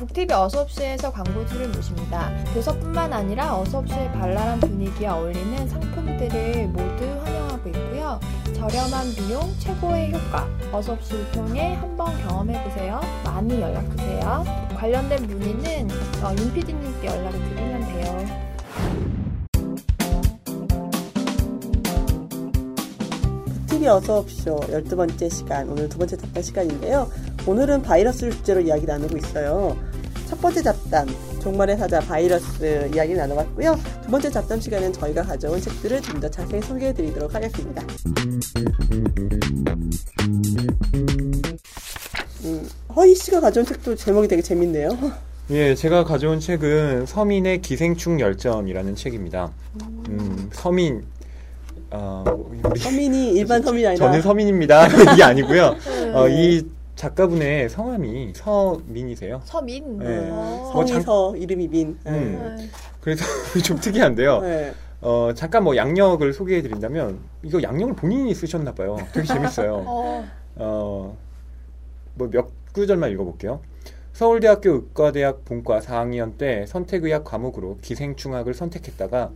북TV 어서옵시에서 광고주를 모십니다. 교섭뿐만 아니라 어서옵시의 발랄한 분위기에 어울리는 상품들을 모두 환영하고 있고요. 저렴한 비용, 최고의 효과. 어서옵시를 통해 한번 경험해보세요. 많이 연락주세요. 관련된 문의는 어, 윤 PD님께 연락을 드리면 돼요. TV 어서옵쇼 12번째 시간, 오늘 두 번째 잡담 시간인데요. 오늘은 바이러스를 주제로 이야기 나누고 있어요. 첫 번째 잡담, 종말의 사자 바이러스 이야기 나눠봤고요. 두 번째 잡담 시간은 저희가 가져온 책들을 좀 더 자세히 소개해드리도록 하겠습니다. 음, 허희 씨가 가져온 책도 제목이 되게 재밌네요. 예, 제가 가져온 책은 서민의 기생충 열전이라는 책입니다. 음, 서민, 어, 서민이 일반 서민이 아니라 저는 서민입니다. 이게 아니고요. 어, 이 작가분의 성함이 서민이세요. 서민. 네. 어. 뭐 장- 성이서 이름이 민. 음. 네. 그래서 좀 특이한데요. 네. 어, 잠깐 뭐 양력을 소개해 드린다면, 이거 양력을 본인이 쓰셨나 봐요. 되게 재밌어요. 어. 어, 뭐 몇 구절만 읽어볼게요. 서울대학교 의과대학 본과 4학년 때 선택의학 과목으로 기생충학을 선택했다가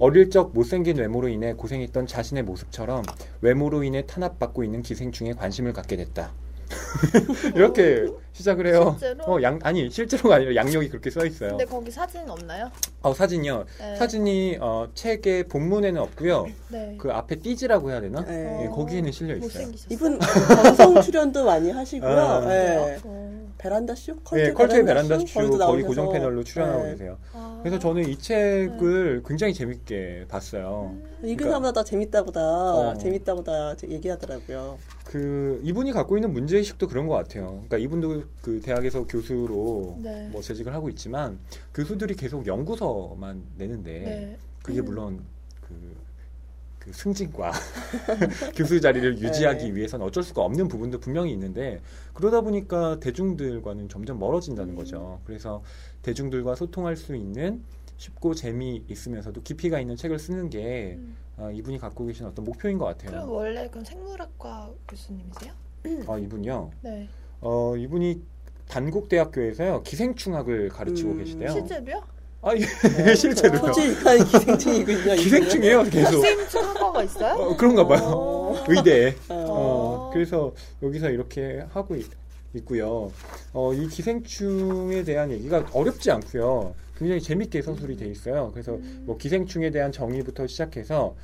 어릴 적 못생긴 외모로 인해 고생했던 자신의 모습처럼 외모로 인해 탄압받고 있는 기생충에 관심을 갖게 됐다. 이렇게 시작을 해요. 실제로? 어, 양, 아니, 실제로가 아니라 양력이 그렇게 써 있어요. 근데 거기 사진 없나요? 어, 사진이요. 네. 사진이 어, 책의 본문에는 없고요. 네. 그 앞에 띠지라고 해야 되나? 네. 예, 거기에는 실려 있어요. 못생기셨어요. 이분 방송 출연도 많이 하시고요. 아. 네. 어. 베란다 쇼? 네, 컬트의 베란다 쇼? 거기도 거의 나오셔서. 고정 패널로 출연하고 네. 계세요. 아. 그래서 저는 이 책을 굉장히 재밌게 봤어요. 읽은 그러니까- 사람마다 재밌다보다 어. 재밌다보다 얘기하더라고요. 그 이분이 갖고 있는 문제 의식도 그런 것 같아요. 그러니까 이분도 그 대학에서 교수로 네. 뭐 재직을 하고 있지만 교수들이 계속 연구서만 내는데 네. 그게 물론 그, 그 승진과 교수 자리를 유지하기 네. 위해서는 어쩔 수가 없는 부분도 분명히 있는데 그러다 보니까 대중들과는 점점 멀어진다는 음. 거죠. 그래서 대중들과 소통할 수 있는 쉽고 재미 있으면서도 깊이가 있는 책을 쓰는 게 음. 어, 이분이 갖고 계신 어떤 목표인 것 그럼 같아요. 원래 그럼 생물학과 교수님이세요? 아 이분요. 네. 어 이분이 단국대학교에서요 기생충학을 가르치고 음, 계시대요. 실제로요? 아 예, 실제로요. 소질이가 기생충이군요. 기생충이에요 계속. 기생충 학과가 있어요? 어, 그런가 봐요. 어. 의대에. 어. 어, 그래서 여기서 이렇게 하고 있, 있고요. 어, 이 기생충에 대한 얘기가 어렵지 않고요. 굉장히 재밌게 서술이 돼 있어요. 그래서 뭐 기생충에 대한 정의부터 시작해서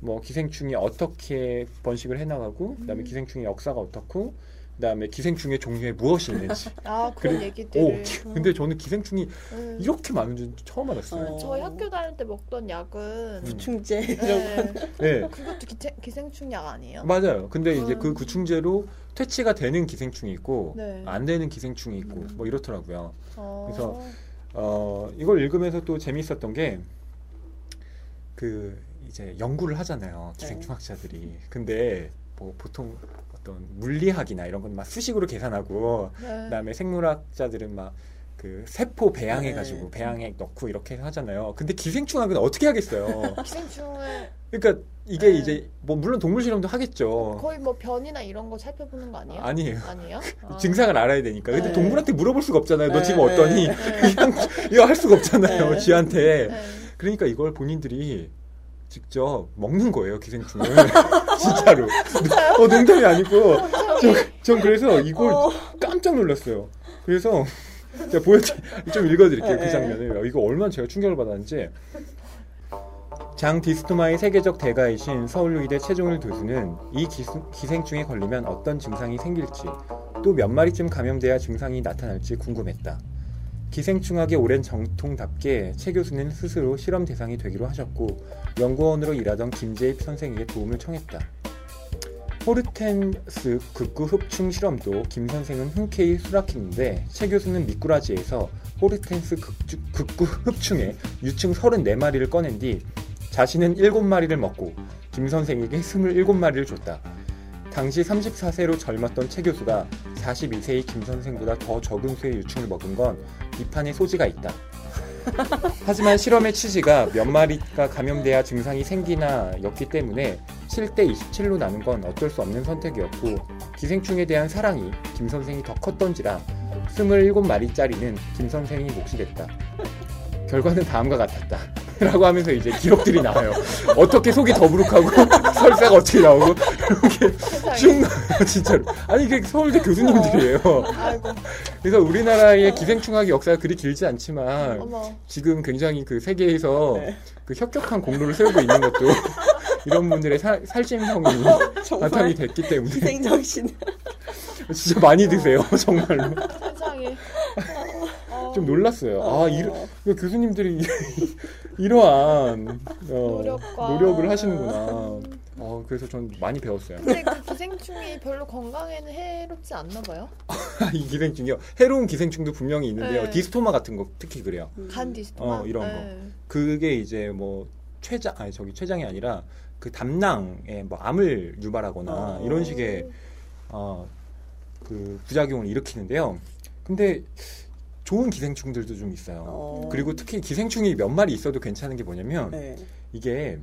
뭐 기생충이 어떻게 번식을 해나가고 그다음에 기생충의 역사가 어떻고 그다음에 기생충의 종류에 무엇이 있는지. 아 그런 그래- 얘기들을. 기- 근데 저는 기생충이 음. 이렇게 많은 줄 처음 알았어요. 어. 저희 학교 다닐 때 먹던 약은 음. 충제 이런 거. 네. 네. 그것도 기생, 기생충 약 아니에요? 맞아요. 근데 이제 음. 그 구충제로 퇴치가 되는 기생충이 있고 네. 안 되는 기생충이 있고 음. 뭐 이렇더라고요. 어. 그래서 어, 이걸 읽으면서 또 재밌었던 게 그 이제 연구를 하잖아요. 네. 기생충학자들이. 근데 뭐 보통 어떤 물리학이나 이런 건 막 수식으로 계산하고 네. 그다음에 생물학자들은 막 그 세포 배양해 가지고 네. 배양액 넣고 이렇게 하잖아요. 근데 기생충학은 어떻게 하겠어요? 기생충을 그러니까 이게 네. 이제 뭐 물론 동물 실험도 하겠죠. 거의 뭐 변이나 이런 거 살펴보는 거 아니에요? 아니에요. 아니에요? 아. 증상을 알아야 되니까. 근데 네. 동물한테 물어볼 수가 없잖아요. 너 네, 지금 어떠니? 네. 그냥 이거 할 수가 없잖아요. 네. 쥐한테. 네. 그러니까 이걸 본인들이 직접 먹는 거예요, 기생충을. 진짜로. 어, 농담이 아니고. 저, 전 그래서 이걸 어. 깜짝 놀랐어요. 그래서 제가 보여드, 좀 읽어드릴게요, 네, 그 장면을. 이거 얼마나 제가 충격을 받았는지. 장 디스토마의 세계적 대가이신 서울의대 채종일 교수는 이 기수- 기생충에 걸리면 어떤 증상이 생길지 또 몇 마리쯤 감염돼야 증상이 나타날지 궁금했다. 기생충학의 오랜 전통답게 채 교수는 스스로 실험 대상이 되기로 하셨고 연구원으로 일하던 김재입 선생에게 도움을 청했다. 호르텐스극구흡충 실험도 김 선생은 흔쾌히 수락했는데 채 교수는 미꾸라지에서 호르텐스 극주, 극구 흡충의 유충 34마리를 꺼낸 뒤 자신은 7마리를 먹고 김 선생에게 27마리를 줬다. 당시 34세로 젊었던 최 교수가 42세의 김 선생보다 더 적은 수의 유충을 먹은 건 비판의 소지가 있다. 하지만 실험의 취지가 몇 마리가 감염돼야 증상이 생기나 였기 때문에 7대 27로 나눈 건 어쩔 수 없는 선택이었고 기생충에 대한 사랑이 김 선생이 더 컸던지라 27마리짜리는 김 선생이 몫이 됐다. 결과는 다음과 같았다. 라고 하면서 이제 기록들이 나와요. 어떻게 속이 더부룩하고 설사가 어떻게 나오고 이렇게 쭉 나와요, 진짜로. 아니 이게 서울대 교수님들이에요. 아이고, 그래서 우리나라의 기생충학의 역사가 그리 길지 않지만. 지금 굉장히 그 세계에서 네. 그 혁혁한 공로를 세우고 있는 것도 이런 분들의 살, 살찜성이 바탕이 됐기 때문에 희생정신. 진짜 많이 드세요 정말로 세상에. 어, 좀 놀랐어요 아 이거 교수님들이 이러한 어, 노력과- 노력을 하시는구나 어, 그래서 전 많이 배웠어요 근데 그 기생충이 별로 건강에는 해롭지 않나 봐요? 이 기생충이요 해로운 기생충도 분명히 있는데요 네. 디스토마 같은 거 특히 그래요 간 디스토마? 어, 이런 거. 네. 그게 이제 뭐 췌장 아니 저기 췌장이 아니라 그 담낭에 뭐 암을 유발하거나 어. 이런 식의 어, 그 부작용을 일으키는데요. 근데 좋은 기생충들도 좀 있어요. 어. 그리고 특히 기생충이 몇 마리 있어도 괜찮은 게 뭐냐면 네. 이게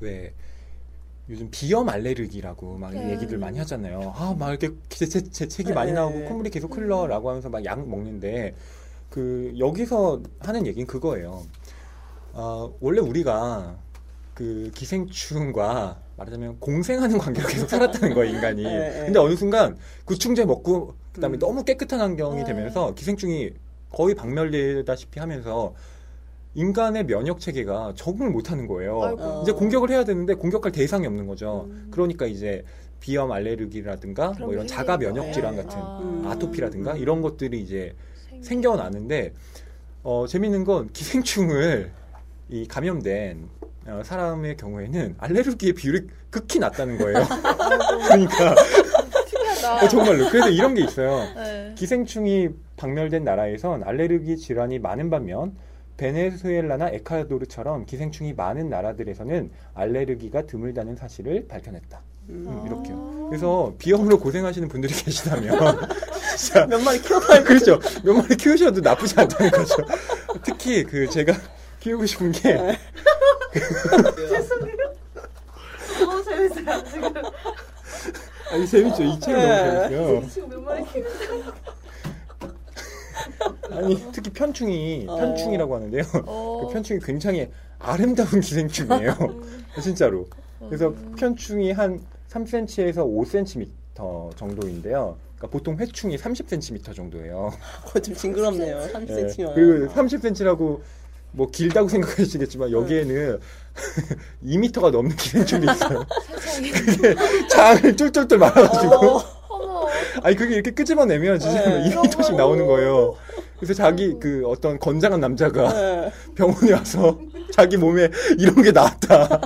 왜 요즘 비염 알레르기라고 막 네. 얘기들 많이 하잖아요. 아, 막 이렇게 재, 재, 재채기 많이 네. 나오고 콧물이 계속 흘러라고 하면서 막 약 먹는데 그 여기서 하는 얘기는 그거예요. 아, 원래 우리가 그 기생충과 말하자면 공생하는 관계로 계속 살았다는 거예요, 인간이. 네, 네. 근데 어느 순간 구충제 먹고 그다음에 음. 너무 깨끗한 환경이 네. 되면서 기생충이 거의 박멸되다시피 하면서 인간의 면역 체계가 적응을 못 하는 거예요. 아이고. 어. 이제 공격을 해야 되는데 공격할 대상이 없는 거죠. 음. 그러니까 이제 비염 알레르기라든가 뭐 이런 게 자가 면역. 질환 같은 아. 음. 아토피라든가 이런 것들이 이제 생- 생겨 나는데 어, 재밌는 건 기생충을 이 감염된 어, 사람의 경우에는 알레르기의 비율이 극히 낮다는 거예요. 그러니까. 어, 정말로 그래서 이런 게 있어요. 네. 기생충이 박멸된 나라에선 알레르기 질환이 많은 반면 베네수엘라나 에콰도르처럼 기생충이 많은 나라들에서는 알레르기가 드물다는 사실을 밝혀냈다. 음. 음, 이렇게요. 아. 그래서 비염으로 고생하시는 분들이 계시다면 진짜 몇 마리 키워봐야 그렇죠. 몇 마리 키우셔도 나쁘지 않다는 거죠. 특히 그 제가 키우고 싶은 게 너무 재밌어요 지금. 아니 재밌죠. 이 책이 너무 재밌어요. 마리 키우는 아니 특히 편충이 어. 편충이라고 하는데요. 어. 그 편충이 굉장히 아름다운 기생충이에요. 진짜로. 그래서 음. 편충이 한 3cm에서 5cm 정도인데요. 그러니까 보통 회충이 30cm 정도예요. 어, 좀 징그럽네요. 네. 30cm면. 그리고 30cm라고 뭐 길다고 생각하시겠지만 여기에는 2m가 넘는 기생충이 있어요. 세상에. 장을 쫄쫄쫄 말아가지고. 어. 아니 그게 이렇게 끄집어내면 진짜 네. 2m씩 나오는 거예요. 그래서 자기 그 어떤 건장한 남자가 네. 병원에 와서 자기 몸에 이런 게 나왔다.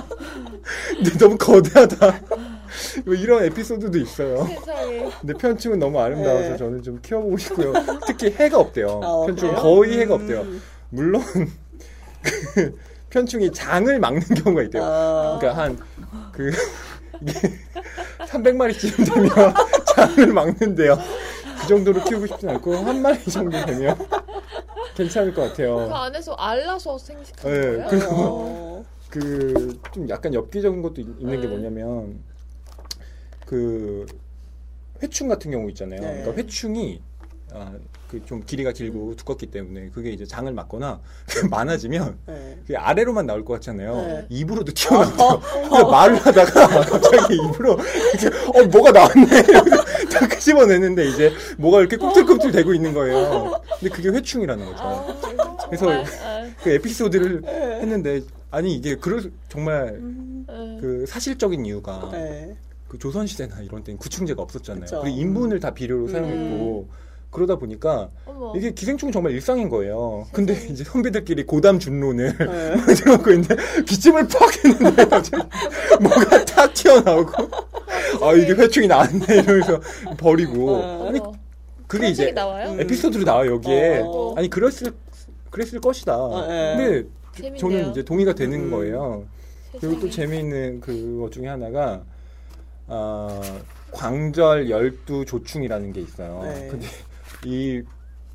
근데 너무 거대하다. 뭐 이런 에피소드도 있어요. 세상에. 근데 편충은 너무 아름다워서 네. 저는 좀 키워보고 싶고요. 특히 해가 없대요. 어, 편충은 그래요? 거의 해가 없대요. 음. 물론 그 편충이 장을 막는 경우가 있대요. 아, 그러니까 한그 이게 300마리쯤 되면 장을 막는데요. 그 정도로 키우고 싶진 않고 한 마리 정도 되면 괜찮을 것그 같아요. 안에서 알라서 생식하는 네, 거예요? 그리고 어. 그좀 약간 엽기적인 것도 있- 있는 게 네. 뭐냐면 그 회충 같은 경우 있잖아요. 네. 그러니까 회충이 아, 그 좀 길이가 길고 두껍기 때문에 그게 이제 장을 막거나 많아지면 네. 그게 아래로만 나올 것 같잖아요. 네. 입으로도 튀어나와요. 그래서 말을 하다가 갑자기 입으로 이렇게 어 뭐가 나왔네. 다 끄집어내는데 이제 뭐가 이렇게 꿈틀꿈틀 대고 있는 거예요. 근데 그게 회충이라는 거죠. 아, 그래서 그 에피소드를 했는데 아니 이게 그럴 정말 음, 아. 그 사실적인 이유가 네. 그 조선 시대나 이런 때는 구충제가 없었잖아요. 그리고 인분을 다 비료로 음. 사용했고 그러다 보니까 어머. 이게 기생충이 정말 일상인 거예요. 근데 이제 선배들끼리 고담 준론을 네. 들어갖고 있는데 기침을 팍 했는데 뭐가 탁 튀어나오고 아 이게 회충이 나왔네 이러면서 버리고 어. 아니. 그게 이제 나와요? 음. 에피소드로 나와요 여기에 어. 아니 그랬을 그랬을 것이다. 어, 예. 근데 재밌네요. 저는 이제 동의가 되는 음. 거예요. 그리고 또 세상에. 재미있는 그것 중에 하나가 아, 광절 열두 조충이라는 게 있어요. 네. 근데 이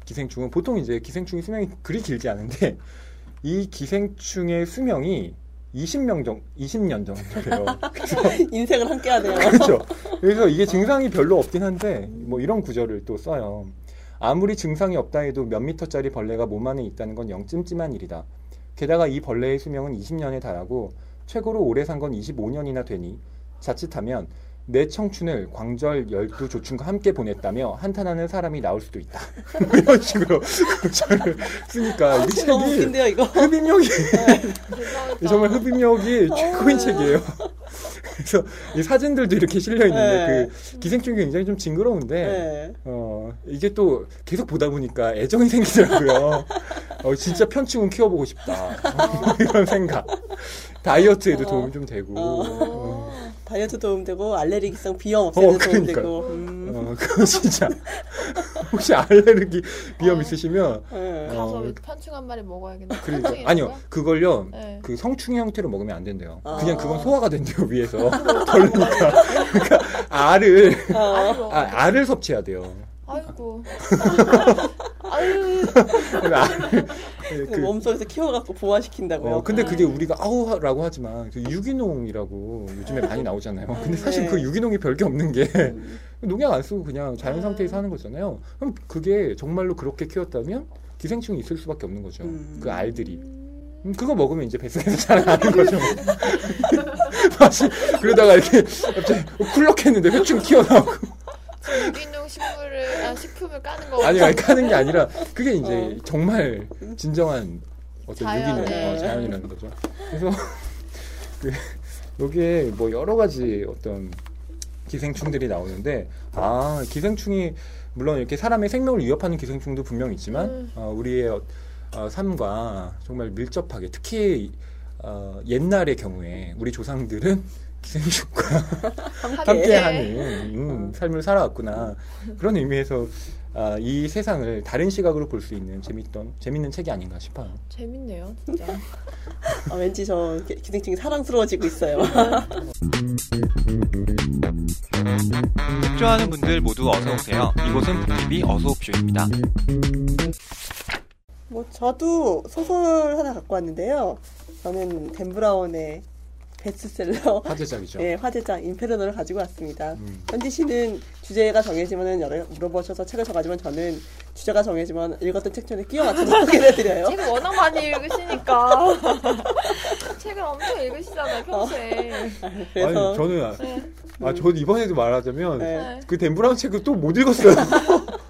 기생충은 보통 이제 기생충의 수명이 그리 길지 않은데 이 기생충의 수명이 20명 정 20년 정도래요. 그래서 인생을 함께 하네요. 그렇죠. 그래서 이게 증상이 별로 없긴 한데 뭐 이런 구절을 또 써요. 아무리 증상이 없다 해도 몇 미터짜리 벌레가 몸 안에 있다는 건 영 찜찜한 일이다. 게다가 이 벌레의 수명은 20년에 달하고 최고로 오래 산 건 25년이나 되니 자칫하면 내 청춘을 광절 열두 조충과 함께 보냈다며 한탄하는 사람이 나올 수도 있다. 뭐 이런 식으로 글자를 쓰니까 이 아, 너무 책이 웃긴데요, 이거. 흡입력이 대단하다. 정말 흡입력이 어. 최고인 책이에요. 그래서 이 사진들도 이렇게 실려 있는데 네. 그 기생충이 굉장히 좀 징그러운데 네. 어 이게 또 계속 보다 보니까 애정이 생기더라고요. 어 진짜 편충은 키워보고 싶다 이런 생각. 다이어트에도 어. 도움이 좀 되고. 어. 어. 다이어트 도움되고 알레르기성 비염 없애는 어, 데 그러니까요. 도움되고. 음. 어, 그거 진짜 혹시 알레르기 비염 어. 있으시면 네. 가서 어. 편충 한 마리 먹어야겠네. 그러니까 아니요? 그걸요 네. 그 성충 형태로 먹으면 안 된대요. 아. 그냥 그건 소화가 된대요 위에서 벌레니까 그러니까 알을 어. 아, 알을 섭취해야 돼요. 아이고. 아유. 그 그, 몸속에서 키워갖고 보완시킨다고요. 어, 근데 아. 그게 우리가 아우라고 하지만 그 유기농이라고 요즘에 많이 나오잖아요. 근데 사실 네. 그 유기농이 별게 없는 게 농약 안 쓰고 그냥 자연 상태에서 하는 거잖아요. 그럼 그게 정말로 그렇게 키웠다면 기생충이 있을 수밖에 없는 거죠. 음. 그 알들이. 음, 그거 먹으면 이제 뱃속에서 자라나는 거죠. 맛이 그러다가 이렇게 갑자기 쿨럭했는데 회충 튀어나오고 유기농 아 식품을 까는 거. 아니 아니 까는 게 아니라 그게 이제 어. 정말 진정한 어떤 자연, 유기농 네. 어, 자연이라는 거죠. 그래서 그 여기에 뭐 여러 가지 어떤 기생충들이 나오는데 아 기생충이 물론 이렇게 사람의 생명을 위협하는 기생충도 분명 있지만 음. 어, 우리의 어, 어, 삶과 정말 밀접하게 특히 어, 옛날의 경우에 우리 조상들은 기 생충과 함께하는 음, 삶을 살아왔구나 그런 의미에서 아, 이 세상을 다른 시각으로 볼 수 있는 재밌던 재밌는 책이 아닌가 싶어요. 재밌네요, 진짜. 아, 왠지 저 기- 기생충이 사랑스러워지고 있어요. 책 좋아하는 분들 모두 어서 오세요. 이곳은 북TV 어서 옵쇼입니다. 뭐 저도 소설 하나 갖고 왔는데요. 저는 댄 브라운의 베스트셀러 화제작이죠. 예, 화제작 인페르노를 가지고 왔습니다. 음. 현지 씨는 주제가 정해지면은 여러 물어보셔서 책을 정하지만 저는 주제가 정해지면 읽었던 책 중에 끼워 맞춰서 소개를 해드려요. 책을 워낙 많이 읽으시니까. 책을 엄청 읽으시잖아요, 평소에. 그래서 아니 저는 아, 네. 아 저는 이번에도 말하자면 네. 그 덴브라운 책을 또 못 읽었어요.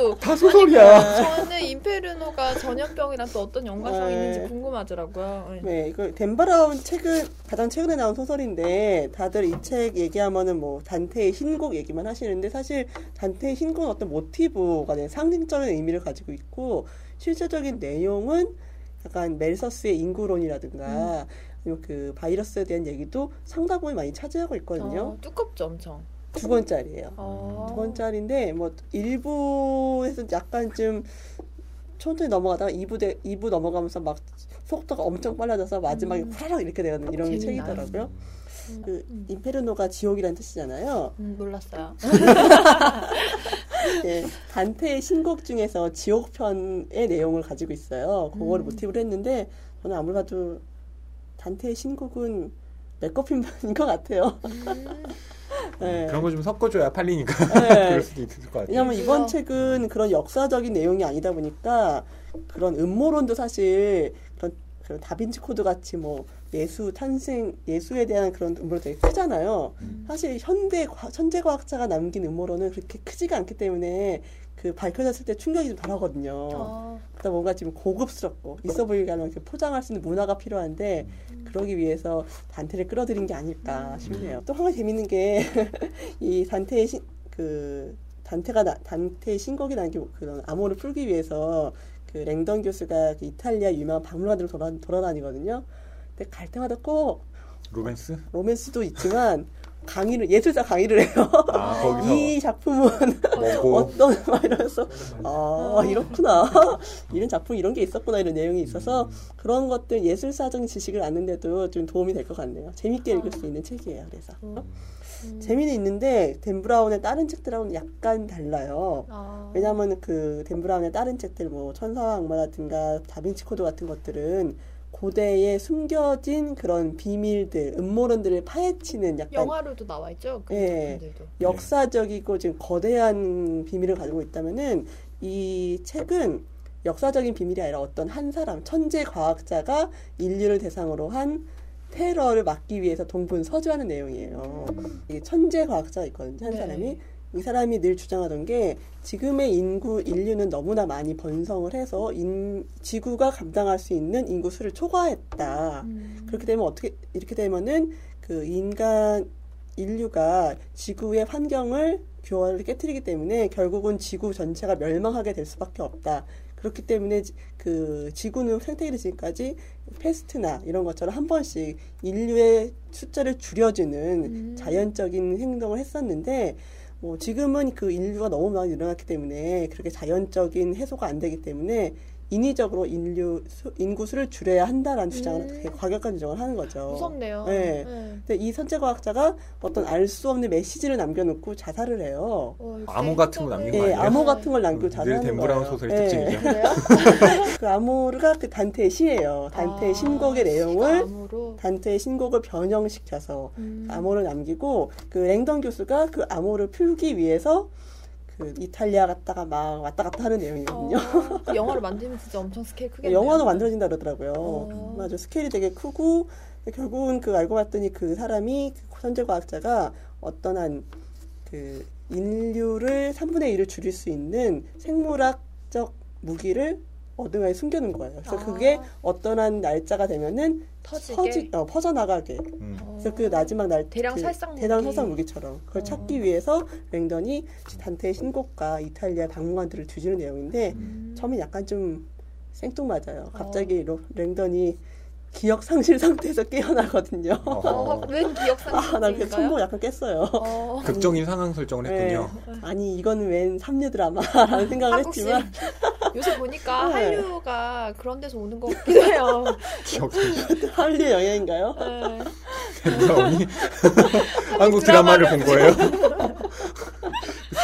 저도. 다 소설이야. 저는 인페르노가 전염병이랑 또 어떤 연관성이 네. 있는지 궁금하더라고요. 네. 네, 이거 댄 브라운 책은 가장 최근에 나온 소설인데 다들 이 책 얘기하면은 뭐 단테의 흰곡 얘기만 하시는데 사실 단테의 흰곡은 어떤 모티브가 된 상징적인 의미를 가지고 있고 실제적인 내용은 약간 멜서스의 인구론이라든가 아니면 그 바이러스에 대한 얘기도 상당 부분 많이 차지하고 있거든요. 어, 두껍죠, 엄청. 두 권짜리예요. 어. 두 권짜리인데 뭐 일부에서 약간 좀 천천히 넘어가다가 2부 대 2부 넘어가면서 막 속도가 엄청 빨라져서 마지막에 음. 후라락 이렇게 되는 이런 재밌나요? 책이더라고요. 음, 그 음. 인페르노가 지옥이라는 뜻이잖아요. 음, 몰랐어요. 예, 단테의 신곡 중에서 지옥편의 내용을 가지고 있어요. 그거를 음. 모티브로 했는데 저는 아무래도 단테의 신곡은 맥거핀인 것 같아요. 음. 예. 그런 거 좀 섞어줘야 팔리니까 네. 그럴 수도 있을 것 같아요. 왜냐면 이번 책은 그런 역사적인 내용이 아니다 보니까 그런 음모론도 사실 그런, 그런 다빈치 코드 같이 뭐 예수 탄생 예수에 대한 그런 음모론 되게 크잖아요. 음. 사실 현대 과- 현재 과학자가 남긴 음모론은 그렇게 크지가 않기 때문에 그 밝혀졌을 때 충격이 좀 덜하거든요. 어, 그러다 뭔가 지금 고급스럽고 있어 보이게 하는 이렇게 포장할 수 있는 문화가 필요한데 그러기 위해서 단테를 끌어들인 게 아닐까 싶네요. 또한 가지 재밌는 게 이 단테의 신, 그 단테가 나, 단테의 신곡이 남긴 그런 암호를 풀기 위해서 그 랭던 교수가 그 이탈리아 유명한 박물관들을 돌아, 돌아다니거든요. 근데 갈 때마다 꼭 로맨스? 로맨스도 있지만 강의를 예술사 강의를 해요. 아 이 작품은 뭐고 어떤 막 이러면서 아 이렇구나 이런 작품 이런 게 있었구나 이런 내용이 있어서 그런 것들 예술사적인 지식을 아는데도 좀 도움이 될 것 같네요 재밌게 읽을 수 있는 책이에요 그래서 음. 음. 재미는 있는데 댄 브라운의 다른 책들하고는 약간 달라요 아. 왜냐하면 그 댄 브라운의 다른 책들 뭐 천사와 악마라든가 다빈치 코드 같은 것들은 고대에 숨겨진 그런 비밀들 음모론들을 파헤치는 약간 영화로도 나와 있죠. 그 예. 작품들도. 역사적이고 지금 거대한 비밀을 가지고 있다면은 이 책은 역사적인 비밀이 아니라 어떤 한 사람, 천재 과학자가 인류를 대상으로 한 테러를 막기 위해서 동분 서주하는 내용이에요. 천재 과학자가 있거든요. 한 네. 사람이. 이 사람이 늘 주장하던 게 지금의 인구 인류는 너무나 많이 번성을 해서 인, 지구가 감당할 수 있는 인구 수를 초과했다. 음. 그렇게 되면 어떻게 이렇게 되면은 그 인간 인류가 지구의 환경을 교환을 깨뜨리기 때문에 결국은 지구 전체가 멸망하게 될 수밖에 없다. 그렇기 때문에 지- 그 지구는 생태계를 지금까지 패스트나 이런 것처럼 한 번씩 인류의 숫자를 줄여주는 음. 자연적인 행동을 했었는데 뭐 지금은 그 인류가 너무 많이 늘어났기 때문에 그렇게 자연적인 해소가 안 되기 때문에 인위적으로 인류 수, 인구 수를 줄여야 한다라는 주장을 음. 되게 과격한 주장을 하는 거죠. 무섭네요. 네. 네. 근데 이 천재 과학자가 어떤 알 수 없는 메시지를 남겨놓고 자살을 해요. 어, 암호 같은 거 남긴 거 예, 아니에요? 암호 같은 걸 남기고 늘 자살하는 댄 브라운 거예요. 소설의 예. 특징이죠. 그래요? 그 암호가 그 단테의 시예요. 단테의 아, 신곡의 내용을. 단테의 신곡을 변형시켜서 음. 암호를 남기고 그 랭던 교수가 그 암호를 풀기 위해서 그 이탈리아 갔다가 막 왔다 갔다 하는 내용이거든요. 어, 그 영화를 만들면 진짜 엄청 스케일 크겠네요. 영화도 만들어진다 그러더라고요. 어. 맞아 스케일이 되게 크고 결국은 그 알고 봤더니 그 사람이 그 선제과학자가 어떤 한 그 인류를 3분의 1을 줄일 수 있는 생물학적 무기를 어딘가에 숨겨놓은 거예요. 그래서 아. 그게 어떤 한 날짜가 되면은 터지게. 퍼지, 어, 퍼져나가게. 음. 어. 그래서 그 마지막 날 대량 그 살상 무기. 대량 살상 무기처럼 그걸 어. 찾기 위해서 랭던이 단테의 신곡과 이탈리아 박물관들을 뒤지는 내용인데 음. 처음에 약간 좀 생뚱맞아요. 어. 갑자기 로- 랭던이 기억 상실 상태에서 깨어나거든요. 어, 어허. 웬 기억상 아, 나그 천보 약간 깼어요. 어. 극적인 상황 설정을 했군요. 네. 아니 이건 웬 삼류 드라마라는 생각을 한국식. 했지만 요새 보니까 네. 한류가 그런 데서 오는 것 같기도 해요. 기억 한류 영향인가요? 네. 드라마니 한국 드라마를 본 거예요.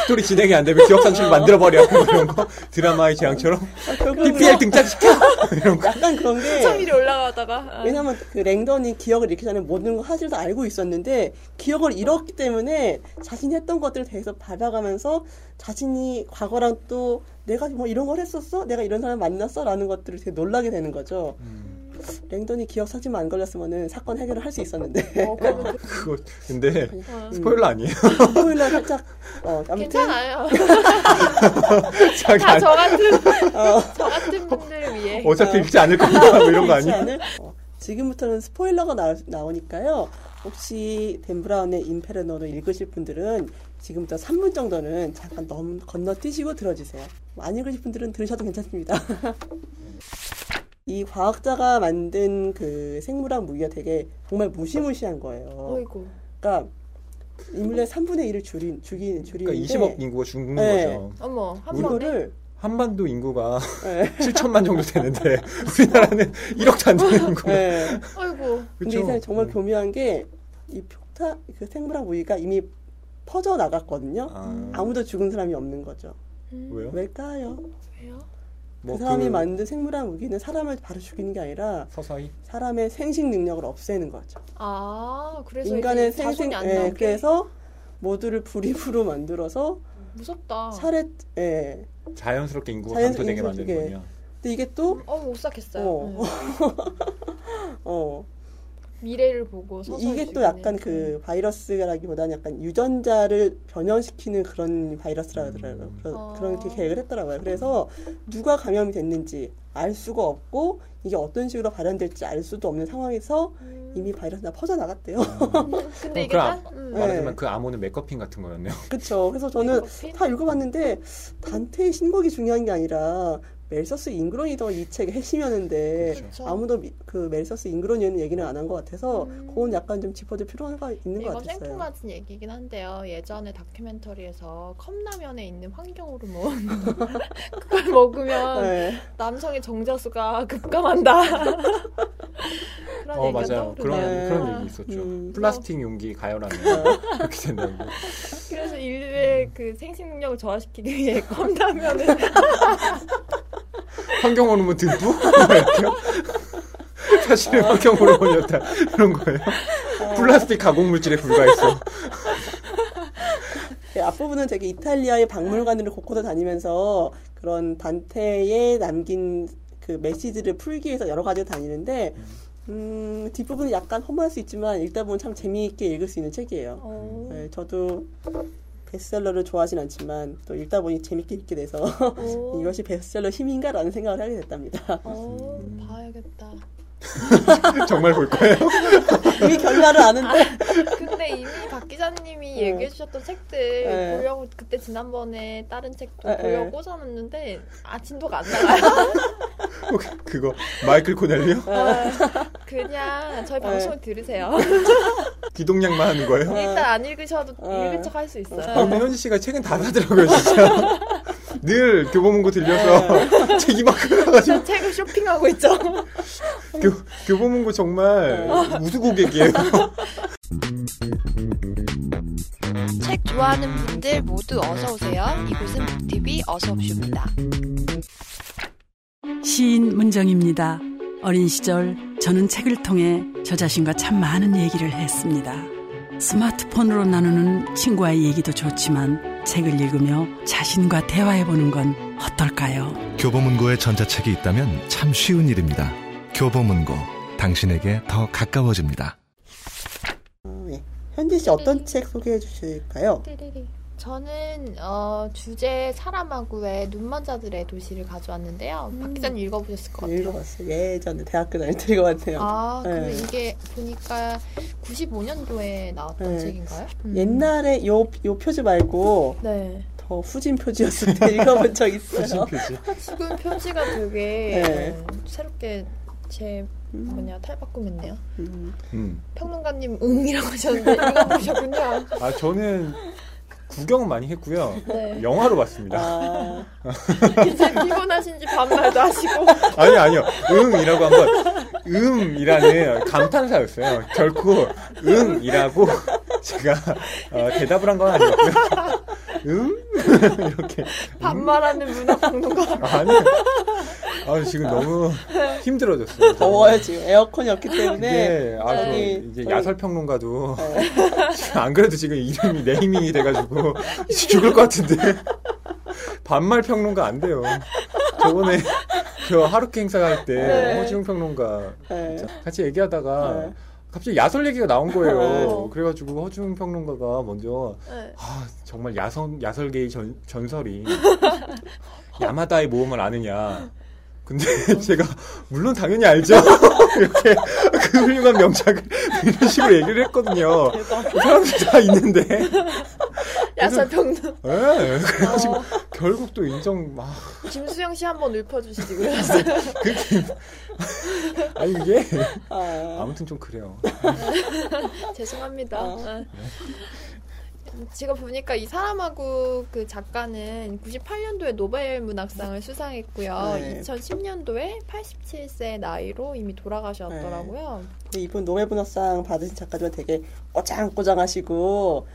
스토리 진행이 안 되면 기억 상실 만들어 버려 뭐 이런 거 드라마의 재앙처럼 아, 결국은 PPL 등장시켜 이런 거. 약간 그런 게참 위로 올라가다가 아. 왜냐면 그 랭던이 기억을 잃기 전에 모든 거 사실도 알고 있었는데 기억을 잃었기 때문에 자신이 했던 것들을 계속 받아가면서 자신이 과거랑 또 내가 뭐 이런 걸 했었어? 내가 이런 사람 만났어? 라는 것들을 되게 놀라게 되는 거죠. 음, 랭던이 기억 사진만 안 걸렸으면은 사건 해결을 할 수 있었는데. 어, 그거 근데 어. 스포일러 아니에요? 토요일날 살짝, 어, 아무튼. 괜찮아요. 자기 다 안- 저 같은 어, 저 같은 분들을 위해. 어차피 읽지 않을 겁니다. 뭐 이런 거 아니에요? 어, 지금부터는 스포일러가 나, 나오니까요. 혹시 댄 브라운의 인페르노를 읽으실 분들은 지금부터 3분 정도는 잠깐 넘, 건너뛰시고 들어주세요. 뭐안 읽으실 분들은 들으셔도 괜찮습니다. 이 과학자가 만든 그 생물학 무기가 되게 정말 무시무시한 거예요. 어이구. 그러니까 인물의 3분의 1을 줄인, 줄인, 줄이는데 그러니까 20억 인구가 죽는 네. 거죠. 어머 한. 이거를 한반도 인구가 네. 7천만 정도 되는데 우리나라는 1억도 안 되는 인구. 네. 어이구. 근데 이 사람이 정말 음. 교묘한 게 이 폭탄 그 생물학 무기가 이미 퍼져 나갔거든요. 아, 아무도 죽은 사람이 없는 거죠. 음, 왜요? 왜일까요? 왜요? 뭐 그 사람이 그 만든 생물학 무기는 사람을 바로 죽이는 게 아니라 서서히 사람의 생식 능력을 없애는 거죠. 아 그래서 인간의 생식, 안 예, 나오게. 그래서 모두를 불입으로 만들어서 무섭다. 살해, 예. 자연스럽게 인구가 감소되게 만드는 거군요. 근데 이게 또, 어 오싹했어요. 어. 네. 어, 미래를 보고 이게 또 약간 그 바이러스라기보다는 약간 유전자를 변형시키는 그런 바이러스라 하더라고요. 음. 그런- 아. 그렇게 계획을 했더라고요. 그래서 누가 감염이 됐는지 알 수가 없고 이게 어떤 식으로 발현될지 알 수도 없는 상황에서 음. 이미 바이러스가 퍼져 나갔대요. 근데 이게 그럼 딱 음. 네. 말하자면 그 암호는 맥거핀 같은 거였네요. 그렇죠. 그래서 저는 맥거핀? 다 읽어봤는데 단테의 신곡이 중요한 게 아니라 맬서스 인구론이 더 이 책의 핵심이었는데 그쵸. 아무도 미- 그 맬서스 인구론이라는 얘기는 안 한 것 같아서 음. 그건 약간 좀 짚어줄 필요가 있는 것 이거 같았어요. 생뚱 같은 얘기긴 한데요. 예전에 다큐멘터리에서 컵라면에 있는 환경호르몬 그걸 먹으면 네. 남성의 정자수가 급감한다. 그런 어 맞아요. 그런 떠오르네요. 그런 아, 얘기 있었죠. 음. 플라스틱 용기 가열하면 그렇게 된다고. 그래서 인류의 그 생식 능력을 저하시키기 위해 컵라면을 환경 호르몬 듬뿍. 사실은 환경 호르몬이었다 그런 거예요. 플라스틱 가공 물질에 불과했어. 네, 앞부분은 되게 이탈리아의 박물관으로 곳곳을 다니면서 그런 단테에 남긴 그 메시지를 풀기 위해서 여러 가지를 다니는데 음, 뒷부분이 약간 허무할 수 있지만 읽다 보면 참 재미있게 읽을 수 있는 책이에요. 어, 네, 저도 베스트셀러를 좋아하진 않지만 또 읽다 보니 재밌게 읽게 돼서 오, 이것이 베스트셀러 힘인가라는 생각을 하게 됐답니다. 어, 봐야겠다. 정말 볼 거예요? 이미 결말을 아는데 근데 이미 박 기자님이 네. 얘기해 주셨던 책들 네. 보려고 그때 지난번에 다른 책도 네, 보려고 네. 꽂아놨는데 아 진도가 안 나가요. 혹시 그거 마이클 코넬리요? 그냥 저희 네. 방송을 들으세요. 기동량만 하는 거예요? 일단 안 읽으셔도 네. 읽은 척 할수 아, 있어요. 근데 현지 씨가 책은 다 사더라고요, 진짜. 늘 교보문고 들려서 책이 막 흘러가지고 저 책을 쇼핑하고 있죠. 교, 교보문고 정말 우수 고객이에요. 책 좋아하는 분들 모두 어서 오세요. 이곳은 북TV 어서 옵쇼입니다. 시인 문정입니다. 어린 시절 저는 책을 통해 저 자신과 참 많은 얘기를 했습니다. 스마트폰으로 나누는 친구와의 얘기도 좋지만 책을 읽으며 자신과 대화해보는 건 어떨까요? 교보문고에 전자책이 있다면 참 쉬운 일입니다. 교보문고, 당신에게 더 가까워집니다. 어, 예. 현지 씨 어떤 책 소개해 주실까요? 저는 어, 주제 사람하고의 눈먼 자들의 도시를 가져왔는데요. 박 기자님 읽어보셨을 것 같아요. 읽어봤어요. 예전에 대학교 다닐 때 읽어봤네요. 아, 근데 네. 이게 보니까 95년도에 나왔던 네. 책인가요? 음. 옛날에 요, 요 표지 말고 네. 더 후진 표지였을 때 읽어본 적 있어요. 표지. 지금 표지가 되게 네. 어, 새롭게 제 뭐냐 탈바꿈했네요. 음. 음. 평론가님 응이라고 하셨는데 읽어보셨군요. 아, 저는 구경은 많이 했고요. 네. 영화로 봤습니다. 아, 이제 피곤하신지 반말도 하시고. 아니, 아니요. 응이라고 한번, 음이라는 감탄사였어요. 결코 응이라고 제가 어, 대답을 한 건 아니었고요. 음? 이렇게. 반말하는 문화평론가. 아니. 아, 지금 너무 힘들어졌어요. 더워요 지금 에어컨이 없기 때문에 네, 아, 저 저기, 이제 야설 평론가도 네. 안 그래도 지금 이름이 네이밍이 돼가지고 죽을 것 같은데 반말 평론가 안 돼요. 저번에 저 하루키 행사 갈때 네. 허지웅 평론가 네. 같이 얘기하다가 네. 갑자기 야설 얘기가 나온 거예요. 네. 그래가지고 허지웅 평론가가 먼저 네. 아 정말 야성 야설계의 전, 전설이 야마다의 모험을 아느냐. 근데 제가 물론 당연히 알죠. 이렇게 그 훌륭한 명작을 이런 식으로 얘기를 했거든요. 그 사람들 다 있는데. 야설평론. 예, 그래가지고 어, 결국 또 인정 막 김수영 씨 한번 읊어주시지 그랬어요. 아니 이게 아, 아무튼 좀 그래요. 죄송합니다. 어. 네. 제가 보니까 이 사람하고 그 작가는 98년도에 노벨 문학상을 수상했고요. 네. 2010년도에 87세 나이로 이미 돌아가셨더라고요. 근데 이분 노벨 문학상 받으신 작가들은 되게 꼬장꼬장하시고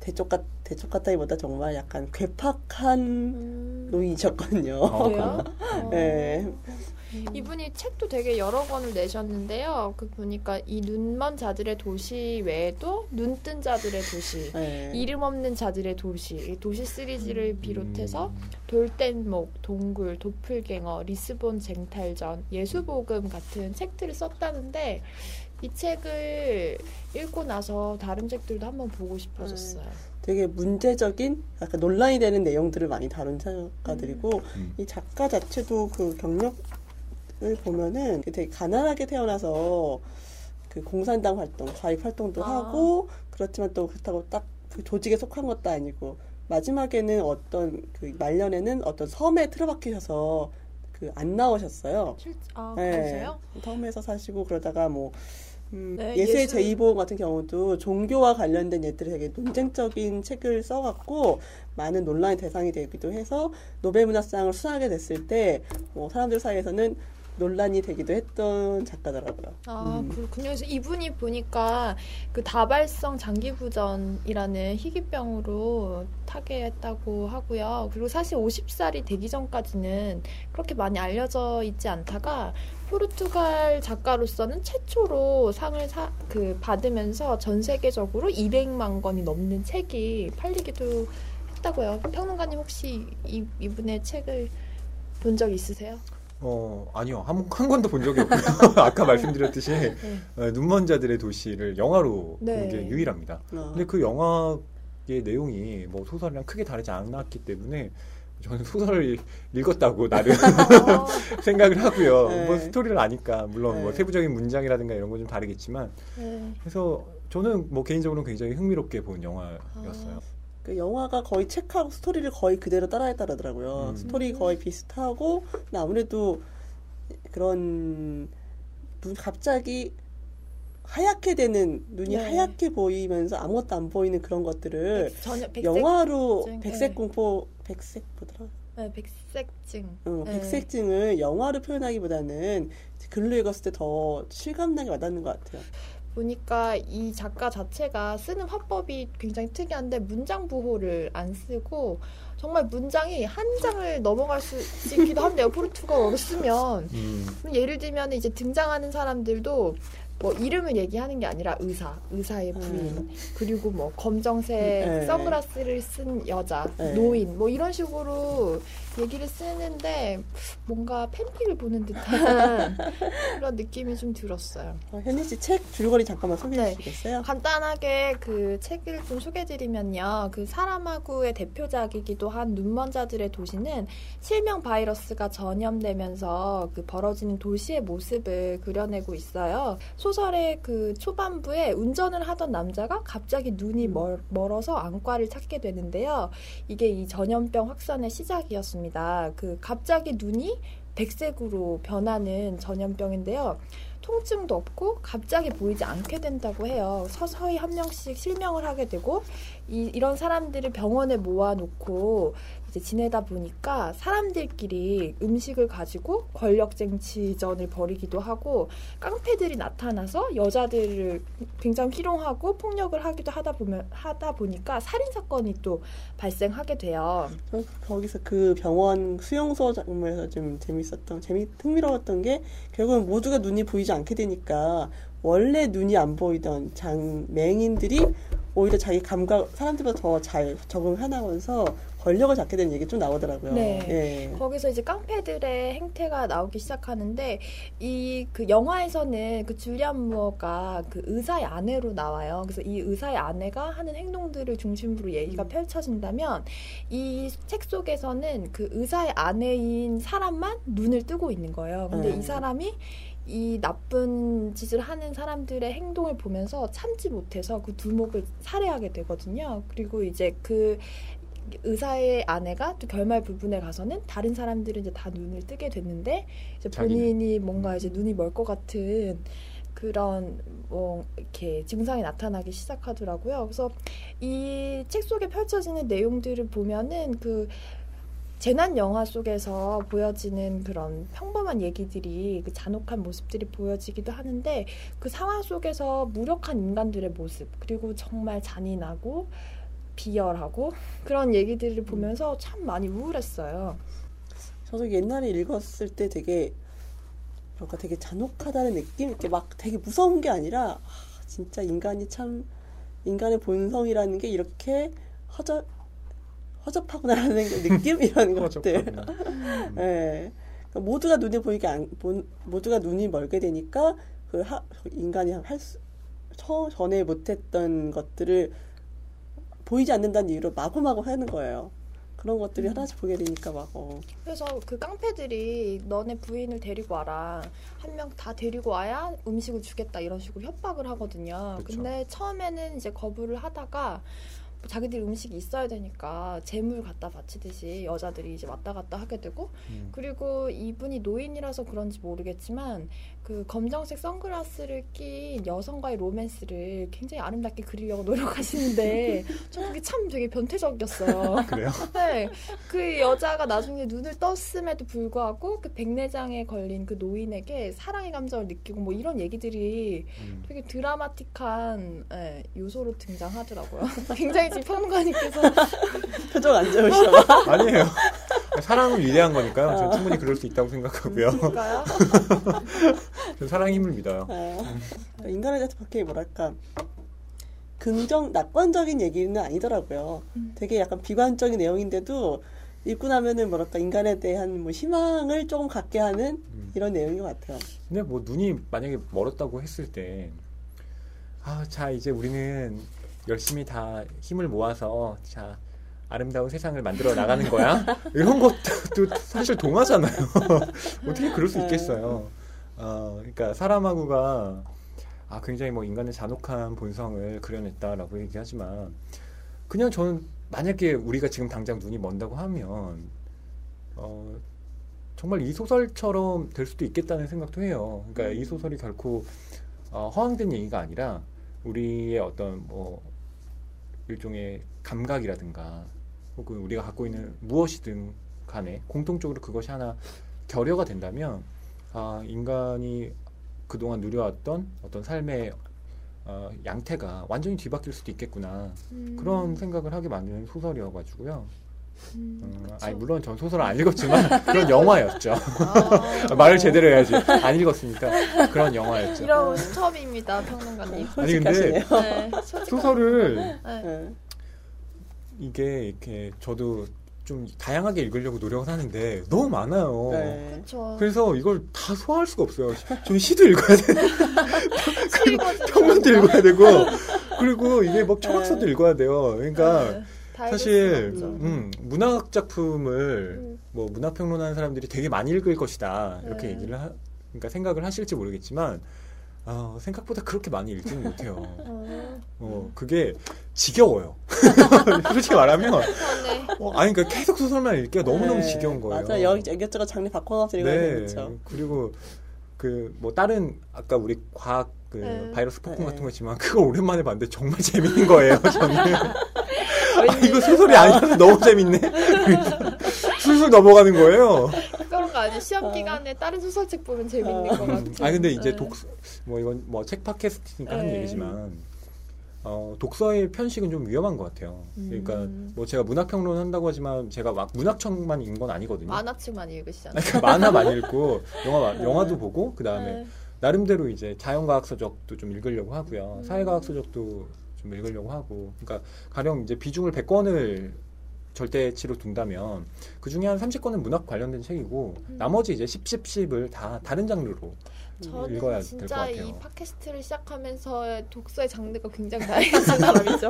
대쪽 같 대쪽 같다기보다 정말 약간 괴팍한 음, 노인이셨거든요. 아, 그 네. 이분이 책도 되게 여러 권을 내셨는데요. 그 보니까 이 눈먼 자들의 도시 외에도 눈 뜬 자들의 도시, 네. 이름 없는 자들의 도시, 이 도시 시리즈를 비롯해서 돌뗏목, 동굴, 도플갱어, 리스본 쟁탈전, 예수복음 같은 책들을 썼다는데 이 책을 읽고 나서 다른 책들도 한번 보고 싶어졌어요. 되게 문제적인 약간 논란이 되는 내용들을 많이 다룬 작가들이고 음. 이 작가 자체도 그 경력을 보면은 되게 가난하게 태어나서 그 공산당 활동, 좌익 활동도 아. 하고 그렇지만 또 그렇다고 딱 그 조직에 속한 것도 아니고 마지막에는 어떤 그 말년에는 어떤 섬에 틀어박히셔서 그 안 나오셨어요. 실, 아, 네. 그러세요? 섬에서 사시고 그러다가 뭐 음, 네, 예수의 예수- 제2보험 같은 경우도 종교와 관련된 예들이 되게 논쟁적인 책을 써갖고 많은 논란의 대상이 되기도 해서 노벨문학상을 수상하게 됐을 때 뭐 사람들 사이에서는 논란이 되기도 했던 작가더라고요. 아, 음. 그렇군요. 그래서 이분이 보니까 그 다발성 장기부전이라는 희귀병으로 타계했다고 하고요. 그리고 사실 50살이 되기 전까지는 그렇게 많이 알려져 있지 않다가 포르투갈 작가로서는 최초로 상을 사, 그 받으면서 전 세계적으로 200만 권이 넘는 책이 팔리기도 했다고요. 평론가님 혹시 이, 이분의 책을 본 적 있으세요? 어 아니요 한, 한 권도 본 적이 없고요. 아까 말씀드렸듯이 어, 눈먼 자들의 도시를 영화로 네. 본게 유일합니다. 어. 근데 그 영화의 내용이 뭐 소설이랑 크게 다르지 않았기 때문에 저는 소설을 읽었다고 나름 어, 생각을 하고요. 네. 뭐 스토리를 아니까 물론 뭐 네. 세부적인 문장이라든가 이런 건 좀 다르겠지만 네. 그래서 저는 뭐 개인적으로는 굉장히 흥미롭게 본 영화였어요. 그 영화가 거의 책하고 스토리를 거의 그대로 따라했다더라고요. 음. 스토리 거의 비슷하고 근데 아무래도 그런 눈 갑자기 하얗게 되는 눈이 네. 하얗게 보이면서 아무것도 안 보이는 그런 것들을 백- 전혀 백색 영화로 증, 백색 네. 공포 백색 뭐더라? 네, 백색증. 어, 네. 백색증을 영화로 표현하기보다는 글로 읽었을 때 더 실감나게 와닿는 것 같아요. 보니까 이 작가 자체가 쓰는 화법이 굉장히 특이한데 문장 부호를 안 쓰고 정말 문장이 한 장을 넘어갈 수 있기도 한데요. 포르투갈어로 쓰면 음, 예를 들면 이제 등장하는 사람들도 뭐 이름을 얘기하는 게 아니라 의사, 의사의 부인, 그리고 뭐 검정색 네. 선글라스를 쓴 여자, 네. 노인, 뭐 이런 식으로 얘기를 쓰는데 뭔가 팬픽을 보는 듯한 그런 느낌이 좀 들었어요. 어, 현희 씨 책 줄거리 잠깐만 소개해 네. 주시겠어요? 간단하게 그 책을 좀 소개드리면요. 그 사람하고의 대표작이기도 한 눈먼 자들의 도시는 실명 바이러스가 전염되면서 그 벌어지는 도시의 모습을 그려내고 있어요. 소설의 그 초반부에 운전을 하던 남자가 갑자기 눈이 음. 멀, 멀어서 안과를 찾게 되는데요. 이게 이 전염병 확산의 시작이었습니다. 그 갑자기 눈이 백색으로 변하는 전염병인데요. 통증도 없고 갑자기 보이지 않게 된다고 해요. 서서히 한 명씩 실명을 하게 되고 이, 이런 사람들을 병원에 모아놓고 이제 지내다 보니까 사람들끼리 음식을 가지고 권력쟁취전을 벌이기도 하고 깡패들이 나타나서 여자들을 굉장히 희롱하고 폭력을 하기도 하다 보면 하다 보니까 살인 사건이 또 발생하게 돼요. 저 거기서 그 병원 수용소 장면에서 좀 재밌었던 재미 흥미로웠던 게 결국은 모두가 눈이 보이지 않게 되니까 원래 눈이 안 보이던 장 맹인들이 오히려 자기 감각 사람들보다 더 잘 적응하나면서 권력을 잡게 되는 얘기 좀 나오더라고요. 네. 예. 거기서 이제 깡패들의 행태가 나오기 시작하는데 이 그 영화에서는 그 줄리안 무어가 그 의사의 아내로 나와요. 그래서 이 의사의 아내가 하는 행동들을 중심으로 얘기가 음. 펼쳐진다면 이 책 속에서는 그 의사의 아내인 사람만 눈을 뜨고 있는 거예요. 근데 음. 이 사람이 이 나쁜 짓을 하는 사람들의 행동을 보면서 참지 못해서 그 두목을 살해하게 되거든요. 그리고 이제 그 의사의 아내가 또 결말 부분에 가서는 다른 사람들은 이제 다 눈을 뜨게 됐는데 이제 본인이 뭔가 이제 눈이 멀 것 같은 그런 뭐 이렇게 증상이 나타나기 시작하더라고요. 그래서 이 책 속에 펼쳐지는 내용들을 보면은 그 재난 영화 속에서 보여지는 그런 평범한 얘기들이 그 잔혹한 모습들이 보여지기도 하는데 그 상황 속에서 무력한 인간들의 모습 그리고 정말 잔인하고 비열하고 그런 얘기들을 보면서 참 많이 우울했어요. 저도 옛날에 읽었을 때 되게 뭔가 되게 잔혹하다는 느낌 이렇게 막 되게 무서운 게 아니라 아, 진짜 인간이 참 인간의 본성이라는 게 이렇게 허접 허접하구나라는 그 느낌 이런 것들. 음. 예. 그러니까 모두가 눈에 보이게 안, 본- 모두가 눈이 멀게 되니까 그 하, 인간이 할 수, 처, 전에 못했던 것들을 보이지 않는다는 이유로 마구마구 하는 거예요. 그런 것들이 하나씩 보게 되니까 막 어. 그래서 그 깡패들이 너네 부인을 데리고 와라. 한 명 다 데리고 와야 음식을 주겠다 이런 식으로 협박을 하거든요. 그쵸. 근데 처음에는 이제 거부를 하다가 뭐 자기들 음식이 있어야 되니까 재물 갖다 바치듯이 여자들이 이제 왔다 갔다 하게 되고 음. 그리고 이분이 노인이라서 그런지 모르겠지만 그 검정색 선글라스를 낀 여성과의 로맨스를 굉장히 아름답게 그리려고 노력하시는데 저 그게 참 되게 변태적이었어요. 그래요? 네, 그 여자가 나중에 눈을 떴음에도 불구하고 그 백내장에 걸린 그 노인에게 사랑의 감정을 느끼고 뭐 이런 얘기들이 음. 되게 드라마틱한 예, 요소로 등장하더라고요. 굉장히 지금 평론가님께서 표정 안 좋으시나 봐. 아니에요. 사랑은 위대한 거니까요. 저는 충분히 그럴 수 있다고 생각하고요. 저는 사랑의 힘을 믿어요. 어, 인간에 대해서 그렇게 뭐랄까 긍정 낙관적인 얘기는 아니더라고요. 음. 되게 약간 비관적인 내용인데도 읽고 나면은 뭐랄까 인간에 대한 뭐 희망을 조금 갖게 하는 음. 이런 내용인 것 같아요. 근데 뭐 눈이 만약에 멀었다고 했을 때, 아, 자, 이제 우리는 열심히 다 힘을 모아서, 자, 아름다운 세상을 만들어 나가는 거야? 이런 것도 사실 동화잖아요. 어떻게 그럴 수 있겠어요. 어, 그러니까 사람하고가, 아, 굉장히 뭐 인간의 잔혹한 본성을 그려냈다라고 얘기하지만, 그냥 저는 만약에 우리가 지금 당장 눈이 먼다고 하면, 어, 정말 이 소설처럼 될 수도 있겠다는 생각도 해요. 그러니까 이 소설이 결코 어, 허황된 얘기가 아니라 우리의 어떤 뭐 일종의 감각이라든가 혹은 우리가 갖고 있는 무엇이든 간에 공통적으로 그것이 하나 결여가 된다면 아, 인간이 그동안 누려왔던 어떤 삶의 어, 양태가 완전히 뒤바뀔 수도 있겠구나 음. 그런 생각을 하게 만드는 소설이어가지고요. 음, 음, 그쵸. 아니 물론 전 소설을 안 읽었지만 그런 영화였죠. 아, 말을 제대로 해야지. 안 읽었으니까 그런 영화였죠. 이런 수첩입니다, 평론가님. 아니 근데. 네, 소설을 네. 네. 이게 이렇게 저도 좀 다양하게 읽으려고 노력을 하는데 너무 많아요. 네. 그래서 이걸 다 소화할 수가 없어요. 좀 시도 읽어야 돼, 평론도 읽어야 되고, 그리고 이게 뭐 철학서도 네. 읽어야 돼요. 그러니까 네, 다 사실. 음, 문학 작품을 음. 뭐 문학 평론하는 사람들이 되게 많이 읽을 것이다 이렇게 네. 얘기를 하, 그러니까 생각을 하실지 모르겠지만 어, 생각보다 그렇게 많이 읽지는 못해요. 어, 어, 그게 지겨워요. 솔직히 말하면 그러네. 어, 아니 그러니까 계속 소설만 읽기가 너무너무 네. 지겨운 거예요. 맞아. 여, 이것저것 장르 바꿔가면서 읽어야 네. 되겠죠. 그리고 그 뭐 다른 아까 우리 과학 그 네. 바이러스 폭풍 네. 같은 거 있지만 그거 오랜만에 봤는데 정말 재밌는 거예요. 저는 아, 이거 소설이 아니라서 너무 재밌네. 술술 넘어가는 거예요. 그런 거 아니에요. 시험 기간에 다른 소설책 보면 재밌는 것 같아요. 아 근데 이제 네. 독뭐 이건 뭐 책 팟캐스트니까 한 네. 얘기지만 어, 독서의 편식은 좀 위험한 것 같아요. 그러니까 음. 뭐 제가 문학 평론 한다고 하지만 제가 막 문학책만 읽은 건 아니거든요. 만화책만 읽으시잖아요. 그러니까 만화 많이 읽고 영화 마- 영화도 보고 그 다음에 네. 나름대로 이제 자연과학 서적도 좀 읽으려고 하고요. 음. 사회과학 서적도 좀 읽으려고 하고. 그러니까 가령 이제 비중을 100권을 절대치로 둔다면 그 중에 한 30권은 문학 관련된 책이고 음. 나머지 이제 10, 10, 10을 다 다른 장르로 읽어야 될것 진짜 같아요. 이 팟캐스트를 시작하면서 독서의 장르가 굉장히 다양해진 사람이죠.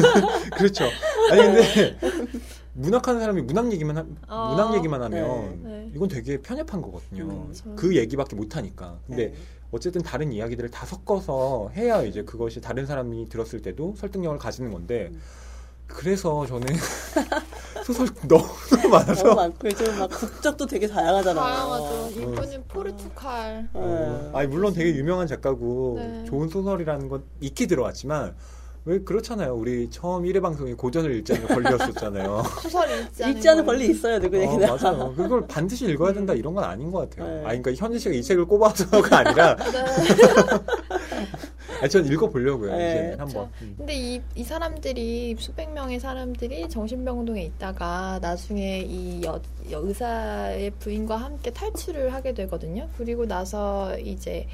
그렇죠. 아니 근데 문학하는 사람이 문학 얘기만 하, 아, 문학 얘기만 하면 네. 네. 이건 되게 편협한 거거든요. 음. 그렇죠. 그 얘기밖에 못 하니까. 근데 네. 어쨌든 다른 이야기들을 다 섞어서 해야 이제 그것이 다른 사람이 들었을 때도 설득력을 가지는 건데 음. 그래서 저는 소설 너무 많아서 너무 많고 요즘 막 국적도 되게 다양하잖아요. 다양하죠. 이분은 포르투갈. 어, 네. 아니 물론 되게 유명한 작가고 네. 좋은 소설이라는 건 익히 들어왔지만 왜 그렇잖아요. 우리 처음 1회 방송이 고전을 읽지 않는 권리였었잖아요. 소설 읽지 않은, 읽지 않은 걸. 권리 있어요, 어, 누구에게나. 맞아요. 그걸 반드시 읽어야 된다 이런 건 아닌 것 같아요. 네. 아, 그러니까 현지 씨가 이 책을 꼽아서가 아니라, 네. 아, 전 읽어보려고요. 네. 이제는 한번. 음. 근데 이, 이 사람들이 수백 명의 사람들이 정신병동에 있다가 나중에 이 여, 여- 의사의 부인과 함께 탈출을 하게 되거든요. 그리고 나서 이제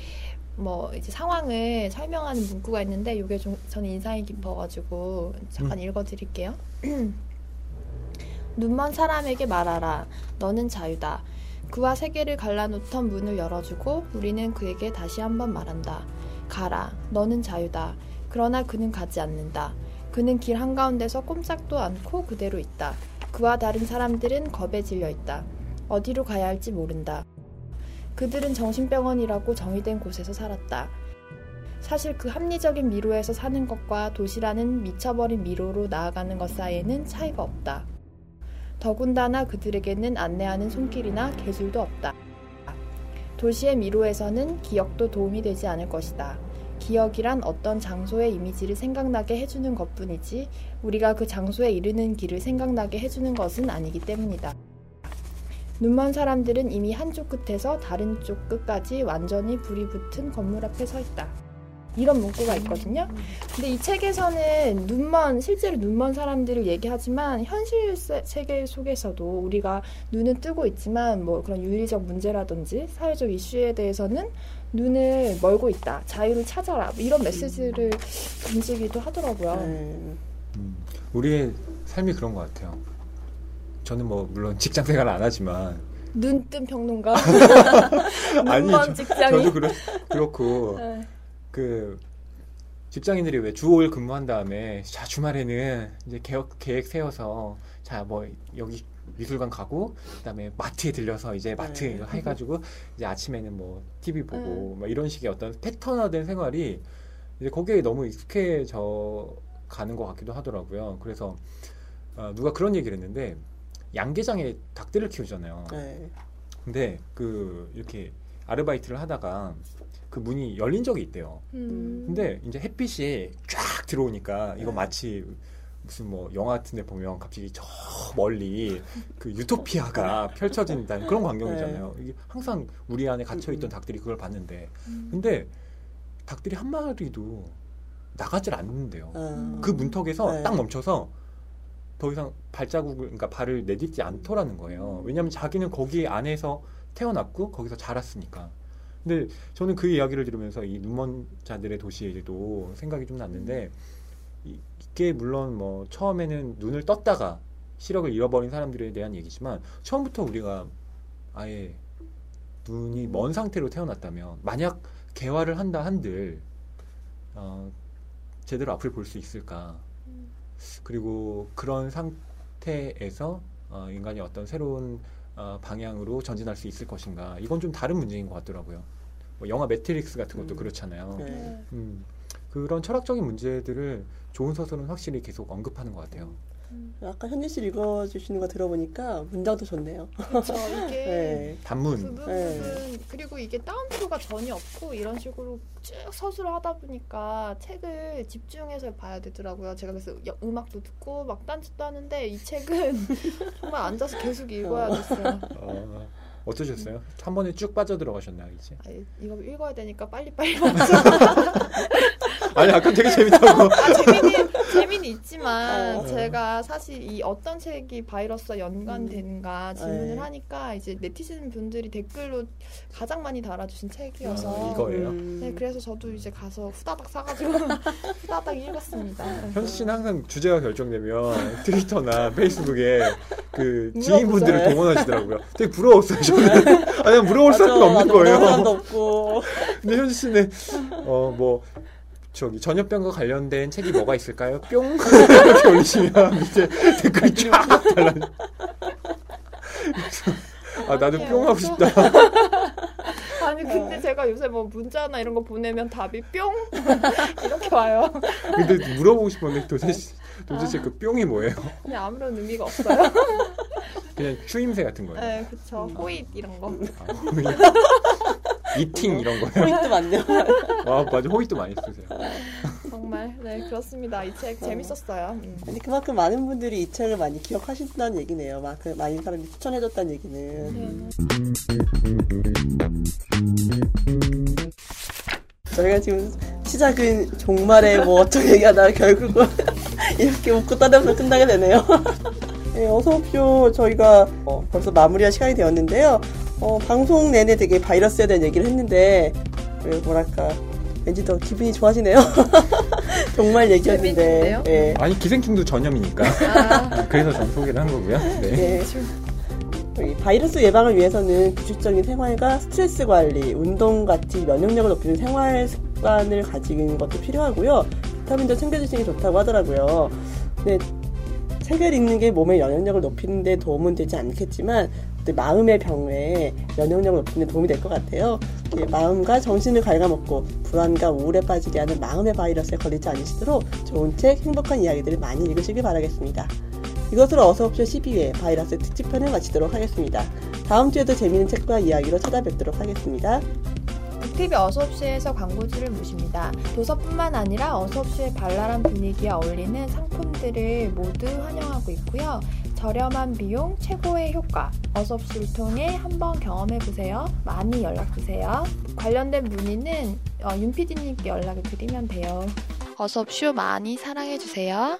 뭐 이제 상황을 설명하는 문구가 있는데 이게 좀 저는 인상이 깊어가지고 잠깐 읽어드릴게요. 눈먼 사람에게 말하라. 너는 자유다. 그와 세계를 갈라놓던 문을 열어주고 우리는 그에게 다시 한번 말한다. 가라. 너는 자유다. 그러나 그는 가지 않는다. 그는 길 한가운데서 꼼짝도 않고 그대로 있다. 그와 다른 사람들은 겁에 질려 있다. 어디로 가야 할지 모른다. 그들은 정신병원이라고 정의된 곳에서 살았다. 사실 그 합리적인 미로에서 사는 것과 도시라는 미쳐버린 미로로 나아가는 것 사이에는 차이가 없다. 더군다나 그들에게는 안내하는 손길이나 계술도 없다. 도시의 미로에서는 기억도 도움이 되지 않을 것이다. 기억이란 어떤 장소의 이미지를 생각나게 해주는 것 뿐이지 우리가 그 장소에 이르는 길을 생각나게 해주는 것은 아니기 때문이다. 눈먼 사람들은 이미 한쪽 끝에서 다른 쪽 끝까지 완전히 불이 붙은 건물 앞에 서 있다. 이런 문구가 있거든요. 근데 이 책에서는 눈먼 실제로 눈먼 사람들을 얘기하지만 현실 세- 세계 속에서도 우리가 눈은 뜨고 있지만 뭐 그런 윤리적 문제라든지 사회적 이슈에 대해서는 눈을 멀고 있다. 자유를 찾아라. 뭐 이런 메시지를 던지기도 하더라고요. 네. 음, 우리의 삶이 그런 것 같아요. 저는 뭐 물론 직장 생활 안 하지만 눈뜬 평론가. 아니 눈먼 저, 직장인. 저 도 그렇, 그렇고 네. 그 직장인들이 왜 주 5일 근무한 다음에 자 주말에는 이제 계획, 계획 세워서 자 뭐 여기 미술관 가고 그다음에 마트에 들려서 이제 마트 네. 해가지고 이제 아침에는 뭐 TV 보고 네. 뭐 이런 식의 어떤 패턴화된 생활이 이제 거기에 너무 익숙해져 가는 것 같기도 하더라고요. 그래서 어, 누가 그런 얘기를 했는데 양계장에 닭들을 키우잖아요. 네. 근데 그 이렇게 아르바이트를 하다가 그 문이 열린 적이 있대요. 음. 근데 이제 햇빛이 쫙 들어오니까 이거 네. 마치 무슨 뭐 영화 같은 데 보면 갑자기 저 멀리 그 유토피아가 펼쳐진다는 그런 광경이잖아요. 이게 항상 우리 안에 갇혀 있던 네. 음, 음. 닭들이 그걸 봤는데 음. 근데 닭들이 한 마리도 나가질 않는데요. 아. 그 문턱에서 네. 딱 멈춰서 더 이상 발자국을 그러니까 발을 내딛지 않더라는 거예요. 왜냐하면 자기는 거기 안에서 태어났고 거기서 자랐으니까. 근데 저는 그 이야기를 들으면서 이 눈먼 자들의 도시에도 생각이 좀 났는데 이- 이게 물론 뭐 처음에는 눈을 떴다가 시력을 잃어버린 사람들에 대한 얘기지만 처음부터 우리가 아예 눈이 먼 상태로 태어났다면 만약 개화를 한다 한들 어, 제대로 앞을 볼 수 있을까? 그리고 그런 상태에서 어, 인간이 어떤 새로운 어, 방향으로 전진할 수 있을 것인가? 이건 좀 다른 문제인 것 같더라고요. 뭐 영화 매트릭스 같은 것도 음. 그렇잖아요. 네. 음, 그런 철학적인 문제들을 좋은 소설은 확실히 계속 언급하는 것 같아요. 아까 현진 씨 읽어주시는 거 들어보니까 문장도 좋네요. 그렇죠. 이게 네. 그 단문. 부분은 그리고 이게 따옴표가 전혀 없고 이런 식으로 쭉 서술을 하다 보니까 책을 집중해서 봐야 되더라고요. 제가 그래서 여- 음악도 듣고 막 딴짓도 하는데 이 책은 정말 앉아서 계속 읽어야겠어요. 어, 어떠셨어요? 한 번에 쭉 빠져 들어가셨나요, 이제? 아, 이거 읽어야 되니까 빨리 빨리 아니 아까 되게 재밌다고. 아, 재미는, 재미는 있지만 어. 제가 사실 이 어떤 책이 바이러스와 연관되는가 질문을 네. 하니까 이제 네티즌 분들이 댓글로 가장 많이 달아주신 책이어서 아, 이거예요? 음. 네, 그래서 저도 이제 가서 후다닥 사가지고 후다닥 읽었습니다. 현수 씨는 항상 주제가 결정되면 트위터나 페이스북에 그. 지인분들을 동원하시더라고요. 되게 부러웠어요, 저는. 아니, 부러울 사람이 없는 맞아. 사람도 거예요. 없고. 근데 현수 씨는, 어, 뭐, 저기, 전염병과 관련된 책이 뭐가 있을까요? 뿅! 이렇게 올리시면 밑에 댓글이 쫙 달라. 아, 나도 아니에요. 뿅 하고 싶다. 아니 근데 제가 요새 뭐 문자나 이런 거 보내면 답이 뿅 이렇게 와요. 근데 물어보고 싶었는데 도대체, 도대체 그 뿅이 뭐예요? 그냥 아무런 의미가 없어요. 그냥 추임새 같은 거예요. 네, 그쵸. 호잇 이런 거. 아, 이팅 이런 거예요. 포인트 많네요. 아, 맞아. 호잇도 많이 쓰세요. 정말 네 그렇습니다. 이 책 재밌었어요. 음. 아니, 그만큼 많은 분들이 이 책을 많이 기억하신다는 얘기네요. 막, 그 많은 사람이 추천해줬다는 얘기는. 네. 저희가 지금 시작은 종말에 뭐 어쩌고 얘기하다가 결국은 이렇게 웃고 떠들면서 끝나게 되네요. 네, 어서옵쇼. 저희가 어, 벌써 마무리할 시간이 되었는데요. 어, 방송 내내 되게 바이러스에 대한 얘기를 했는데, 왜 뭐랄까, 왠지 더 기분이 좋아지네요. 정말 얘기였는데. 재밌는데요? 네. 아니, 기생충도 전염이니까. 아, 그래서 전 소개를 한 거고요. 네. 네. 바이러스 예방을 위해서는 규칙적인 생활과 스트레스 관리, 운동 같이 면역력을 높이는 생활 습관을 가지는 것도 필요하고요. 비타민도 챙겨주시는 게 좋다고 하더라고요. 근데 책을 읽는 게 몸의 면역력을 높이는 데 도움은 되지 않겠지만 또 마음의 병에 면역력을 높이는 데 도움이 될 것 같아요. 예, 마음과 정신을 갉아먹고 불안과 우울에 빠지게 하는 마음의 바이러스에 걸리지 않으시도록 좋은 책, 행복한 이야기들을 많이 읽으시길 바라겠습니다. 이것으로 어서옵쇼 12회 바이러스 특집편을 마치도록 하겠습니다. 다음 주에도 재미있는 책과 이야기로 찾아뵙도록 하겠습니다. 북TV 어서옵시에서 광고주를 모십니다. 도서뿐만 아니라 어서옵시의 발랄한 분위기에 어울리는 상품들을 모두 환영하고 있고요. 저렴한 비용, 최고의 효과. 어서옵시를 통해 한번 경험해보세요. 많이 연락주세요. 관련된 문의는 어, 윤PD님께 연락을 드리면 돼요. 어서옵쇼 많이 사랑해주세요.